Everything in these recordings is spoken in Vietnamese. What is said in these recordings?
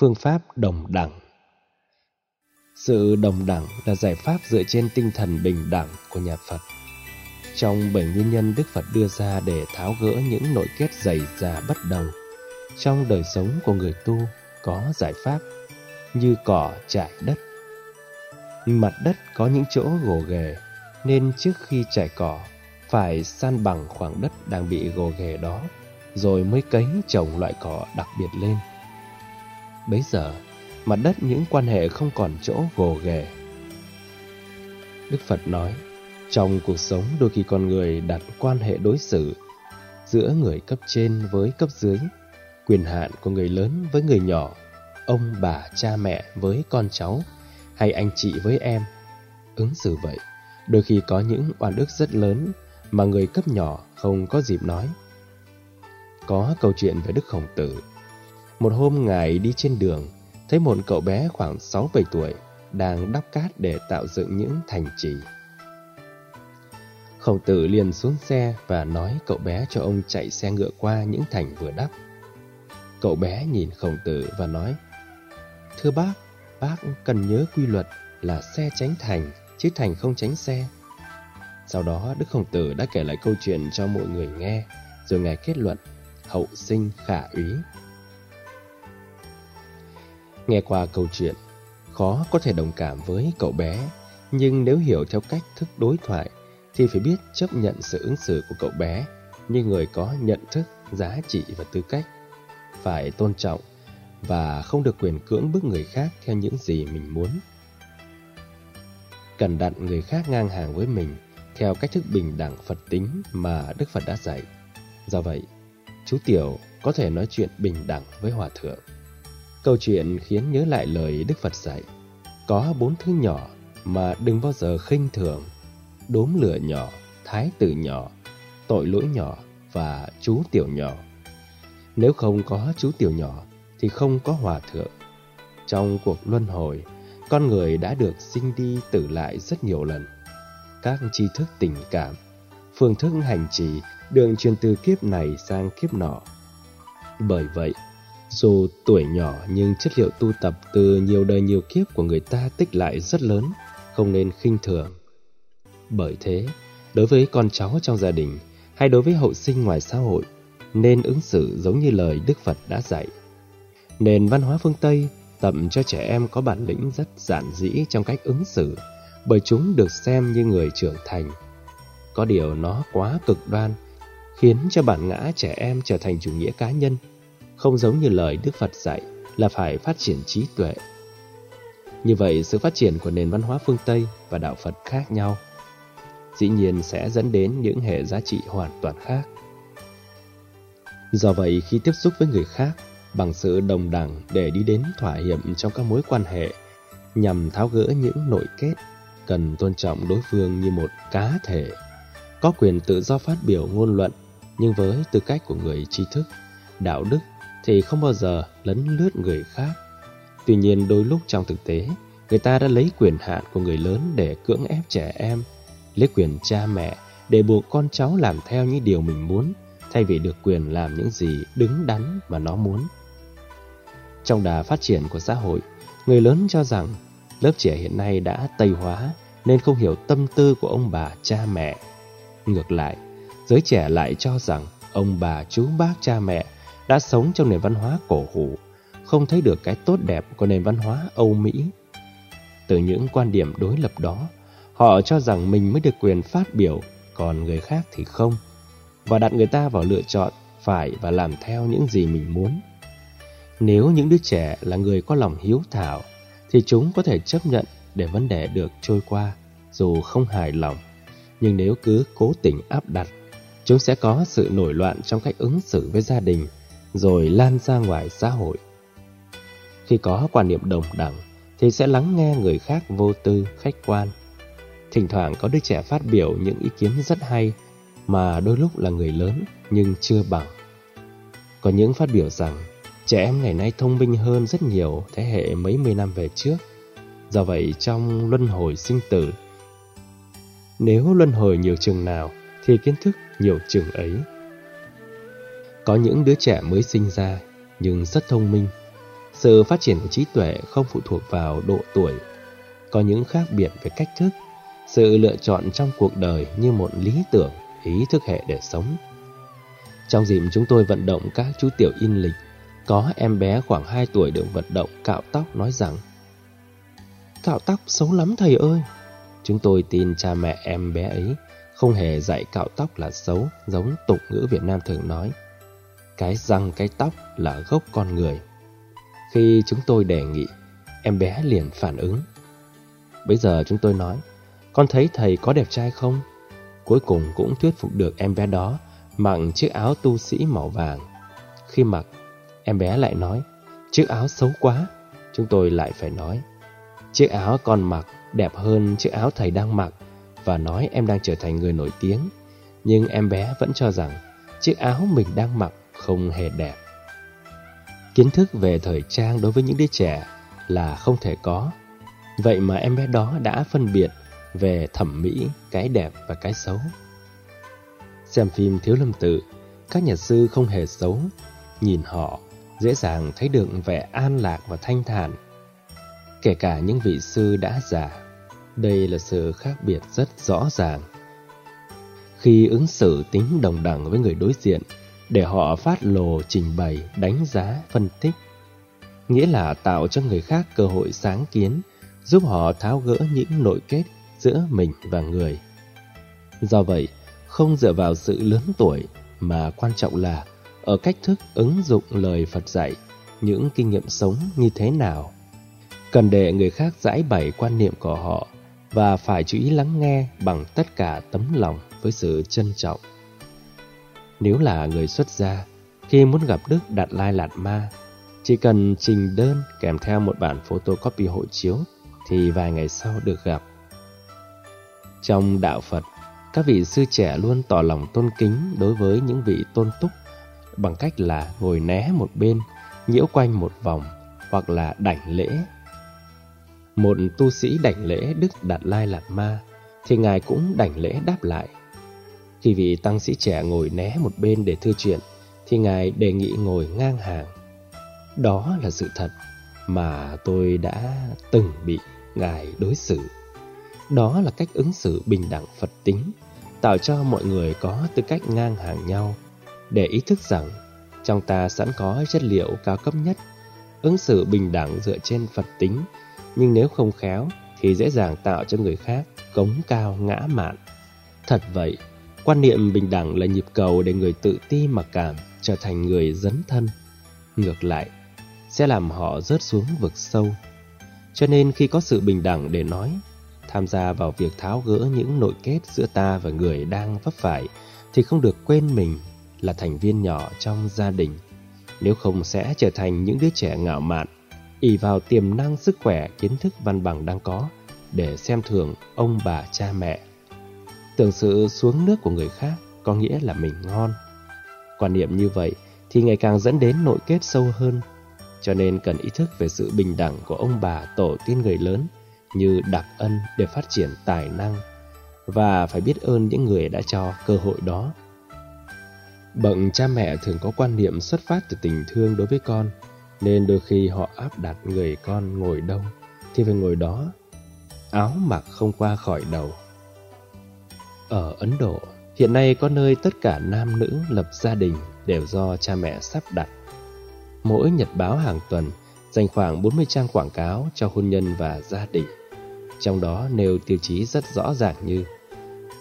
Phương pháp đồng đẳng Sự đồng đẳng là giải pháp dựa trên tinh thần bình đẳng của nhà Phật. Trong bảy nguyên nhân Đức Phật đưa ra để tháo gỡ những nội kết dày già bất đồng, trong đời sống của người tu có giải pháp như cỏ trải đất. Mặt đất có những chỗ gồ ghề, nên trước khi trải cỏ, phải san bằng khoảng đất đang bị gồ ghề đó, rồi mới cấy trồng loại cỏ đặc biệt lên. Bấy giờ, mặt đất những quan hệ không còn chỗ gồ ghề. Đức Phật nói, trong cuộc sống đôi khi con người đặt quan hệ đối xử giữa người cấp trên với cấp dưới, quyền hạn của người lớn với người nhỏ, ông bà cha mẹ với con cháu, hay anh chị với em. Ứng xử vậy, đôi khi có những oan ức rất lớn mà người cấp nhỏ không có dịp nói. Có câu chuyện về Đức Khổng Tử. Một hôm Ngài đi trên đường, thấy một cậu bé khoảng 6-7 tuổi đang đắp cát để tạo dựng những thành trì. Khổng tử liền xuống xe và nói cậu bé cho ông chạy xe ngựa qua những thành vừa đắp. Cậu bé nhìn khổng tử và nói, Thưa bác, bác cần nhớ quy luật là xe tránh thành, chứ thành không tránh xe. Sau đó Đức Khổng Tử đã kể lại câu chuyện cho mọi người nghe, rồi Ngài kết luận, hậu sinh khả úy. Nghe qua câu chuyện, khó có thể đồng cảm với cậu bé, nhưng nếu hiểu theo cách thức đối thoại thì phải biết chấp nhận sự ứng xử của cậu bé như người có nhận thức, giá trị và tư cách. Phải tôn trọng và không được quyền cưỡng bức người khác theo những gì mình muốn. Cần đặt người khác ngang hàng với mình theo cách thức bình đẳng Phật tính mà Đức Phật đã dạy. Do vậy, chú Tiểu có thể nói chuyện bình đẳng với Hòa Thượng. Câu chuyện khiến nhớ lại lời Đức Phật dạy. Có bốn thứ nhỏ mà đừng bao giờ khinh thường. Đốm lửa nhỏ, thái tử nhỏ, tội lỗi nhỏ và chú Tiểu nhỏ. Nếu không có chú Tiểu nhỏ thì không có Hòa Thượng. Trong cuộc luân hồi, con người đã được sinh đi tử lại rất nhiều lần các tri thức tình cảm, phương thức hành trì đường truyền từ kiếp này sang kiếp nọ. Bởi vậy, dù tuổi nhỏ nhưng chất liệu tu tập từ nhiều đời nhiều kiếp của người ta tích lại rất lớn, không nên khinh thường. Bởi thế, đối với con cháu trong gia đình hay đối với hậu sinh ngoài xã hội, nên ứng xử giống như lời Đức Phật đã dạy. Nền văn hóa phương Tây tậm cho trẻ em có bản lĩnh rất giản dĩ trong cách ứng xử, bởi chúng được xem như người trưởng thành. Có điều nó quá cực đoan, khiến cho bản ngã trẻ em trở thành chủ nghĩa cá nhân, không giống như lời Đức Phật dạy là phải phát triển trí tuệ. Như vậy, sự phát triển của nền văn hóa phương Tây và đạo Phật khác nhau, dĩ nhiên sẽ dẫn đến những hệ giá trị hoàn toàn khác. Do vậy, khi tiếp xúc với người khác bằng sự đồng đẳng để đi đến thỏa hiệp trong các mối quan hệ, nhằm tháo gỡ những nội kết cần tôn trọng đối phương như một cá thể, có quyền tự do phát biểu ngôn luận, nhưng với tư cách của người tri thức, đạo đức thì không bao giờ lấn lướt người khác. Tuy nhiên đôi lúc trong thực tế, người ta đã lấy quyền hạn của người lớn để cưỡng ép trẻ em, lấy quyền cha mẹ để buộc con cháu làm theo những điều mình muốn, thay vì được quyền làm những gì đứng đắn mà nó muốn. Trong đà phát triển của xã hội, người lớn cho rằng lớp trẻ hiện nay đã tây hóa nên không hiểu tâm tư của ông bà cha mẹ. Ngược lại, giới trẻ lại cho rằng ông bà chú bác cha mẹ đã sống trong nền văn hóa cổ hủ, không thấy được cái tốt đẹp của nền văn hóa Âu Mỹ. Từ những quan điểm đối lập đó, họ cho rằng mình mới được quyền phát biểu, còn người khác thì không, và đặt người ta vào lựa chọn phải và làm theo những gì mình muốn. Nếu những đứa trẻ là người có lòng hiếu thảo, thì chúng có thể chấp nhận để vấn đề được trôi qua dù không hài lòng. Nhưng nếu cứ cố tình áp đặt, chúng sẽ có sự nổi loạn trong cách ứng xử với gia đình, rồi lan ra ngoài xã hội. Khi có quan niệm đồng đẳng, thì sẽ lắng nghe người khác vô tư, khách quan. Thỉnh thoảng có đứa trẻ phát biểu những ý kiến rất hay, mà đôi lúc là người lớn nhưng chưa bằng. Có những phát biểu rằng trẻ em ngày nay thông minh hơn rất nhiều thế hệ mấy mươi năm về trước. Do vậy trong luân hồi sinh tử, nếu luân hồi nhiều chừng nào thì kiến thức nhiều chừng ấy. Có những đứa trẻ mới sinh ra nhưng rất thông minh, Sự phát triển của trí tuệ không phụ thuộc vào độ tuổi, có những khác biệt về cách thức, sự lựa chọn trong cuộc đời như một lý tưởng, ý thức hệ để sống. Trong dịp chúng tôi vận động các chú tiểu in lịch, có em bé khoảng 2 tuổi được vận động cạo tóc nói rằng Cạo tóc xấu lắm thầy ơi! Chúng tôi tin cha mẹ em bé ấy không hề dạy cạo tóc là xấu giống tục ngữ Việt Nam thường nói. Cái răng cái tóc là gốc con người. Khi chúng tôi đề nghị, em bé liền phản ứng. Bây giờ chúng tôi nói, con thấy thầy có đẹp trai không? Cuối cùng cũng thuyết phục được em bé đó mặc chiếc áo tu sĩ màu vàng. Khi mặc, em bé lại nói, chiếc áo xấu quá. Chúng tôi lại phải nói, chiếc áo con mặc đẹp hơn chiếc áo thầy đang mặc và nói em đang trở thành người nổi tiếng. Nhưng em bé vẫn cho rằng chiếc áo mình đang mặc không hề đẹp. Kiến thức về thời trang đối với những đứa trẻ là không thể có. Vậy mà em bé đó đã phân biệt về thẩm mỹ, cái đẹp và cái xấu. Xem phim Thiếu Lâm Tự, các nhà sư không hề xấu. Nhìn họ, dễ dàng thấy được vẻ an lạc và thanh thản. Kể cả những vị sư đã già, đây là sự khác biệt rất rõ ràng. Khi ứng xử tính đồng đẳng với người đối diện, để họ phát lồ trình bày, đánh giá, phân tích. Nghĩa là tạo cho người khác cơ hội sáng kiến, giúp họ tháo gỡ những nội kết giữa mình và người. Do vậy, không dựa vào sự lớn tuổi mà quan trọng là ở cách thức ứng dụng lời Phật dạy, những kinh nghiệm sống như thế nào. Cần để người khác giải bày quan niệm của họ và phải chú ý lắng nghe bằng tất cả tấm lòng với sự trân trọng. Nếu là người xuất gia, khi muốn gặp Đức Đạt Lai Lạt Ma, chỉ cần trình đơn kèm theo một bản photocopy hộ chiếu thì vài ngày sau được gặp. Trong đạo Phật, các vị sư trẻ luôn tỏ lòng tôn kính đối với những vị tôn túc bằng cách là ngồi né một bên, nhiễu quanh một vòng hoặc là đảnh lễ. Một tu sĩ đảnh lễ Đức Đạt Lai Lạt Ma thì ngài cũng đảnh lễ đáp lại. Khi vị tăng sĩ trẻ ngồi né một bên để thư chuyện thì ngài đề nghị ngồi ngang hàng. Đó là sự thật mà tôi đã từng bị ngài đối xử. Đó là cách ứng xử bình đẳng Phật tính, tạo cho mọi người có tư cách ngang hàng nhau, để ý thức rằng trong ta sẵn có chất liệu cao cấp nhất, ứng xử bình đẳng dựa trên Phật tính, nhưng nếu không khéo thì dễ dàng tạo cho người khác cống cao ngã mạn. Thật vậy, quan niệm bình đẳng là nhịp cầu để người tự ti mặc cảm trở thành người dấn thân. Ngược lại, sẽ làm họ rớt xuống vực sâu. Cho nên khi có sự bình đẳng để nói tham gia vào việc tháo gỡ những nội kết giữa ta và người đang vấp phải thì không được quên mình là thành viên nhỏ trong gia đình. Nếu không sẽ trở thành những đứa trẻ ngạo mạn, ỷ vào tiềm năng sức khỏe kiến thức văn bằng đang có để xem thường ông bà cha mẹ. Tưởng sự xuống nước của người khác có nghĩa là mình ngon. Quan niệm như vậy thì ngày càng dẫn đến nội kết sâu hơn. Cho nên cần ý thức về sự bình đẳng của ông bà tổ tiên người lớn như đặc ân để phát triển tài năng và phải biết ơn những người đã cho cơ hội đó. Bậc cha mẹ thường có quan niệm xuất phát từ tình thương đối với con, nên đôi khi họ áp đặt người con ngồi đâu thì phải ngồi đó, áo mặc không qua khỏi đầu. Ở Ấn Độ, hiện nay có nơi tất cả nam nữ lập gia đình đều do cha mẹ sắp đặt. Mỗi nhật báo hàng tuần dành khoảng 40 trang quảng cáo cho hôn nhân và gia đình. Trong đó nêu tiêu chí rất rõ ràng như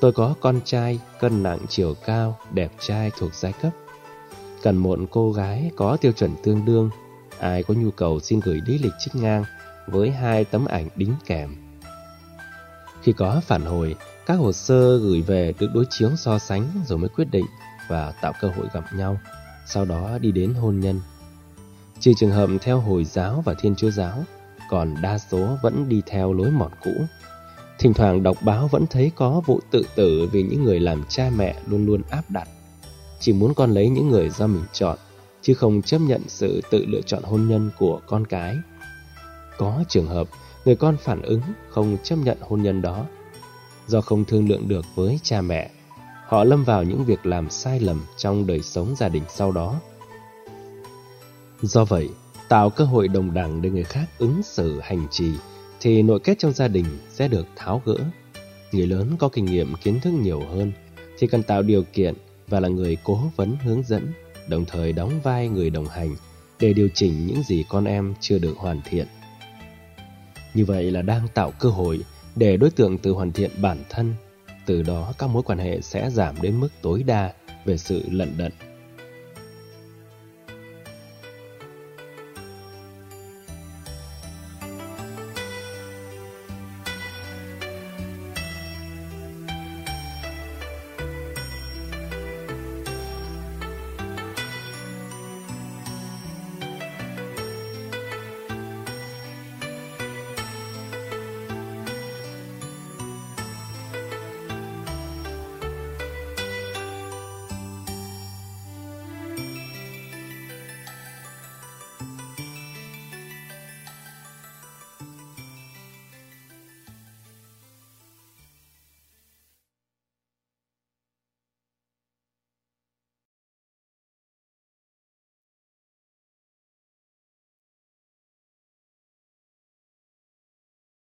Tôi có con trai, cân nặng chiều cao, đẹp trai thuộc giai cấp. Cần một cô gái có tiêu chuẩn tương đương, ai có nhu cầu xin gửi lý lịch trích ngang với hai tấm ảnh đính kèm. Khi có phản hồi, các hồ sơ gửi về được đối chiếu so sánh rồi mới quyết định và tạo cơ hội gặp nhau, sau đó đi đến hôn nhân. Trừ trường hợp theo Hồi giáo và Thiên Chúa giáo, còn đa số vẫn đi theo lối mòn cũ. Thỉnh thoảng đọc báo vẫn thấy có vụ tự tử vì những người làm cha mẹ luôn luôn áp đặt. Chỉ muốn con lấy những người do mình chọn, chứ không chấp nhận sự tự lựa chọn hôn nhân của con cái. Có trường hợp người con phản ứng không chấp nhận hôn nhân đó. Do không thương lượng được với cha mẹ, họ lâm vào những việc làm sai lầm trong đời sống gia đình sau đó. Do vậy, tạo cơ hội đồng đẳng để người khác ứng xử hành trì, thì nội kết trong gia đình sẽ được tháo gỡ. Người lớn có kinh nghiệm kiến thức nhiều hơn, thì cần tạo điều kiện và là người cố vấn hướng dẫn, đồng thời đóng vai người đồng hành để điều chỉnh những gì con em chưa được hoàn thiện. Như vậy là đang tạo cơ hội để đối tượng tự hoàn thiện bản thân, từ đó các mối quan hệ sẽ giảm đến mức tối đa về sự lận đận.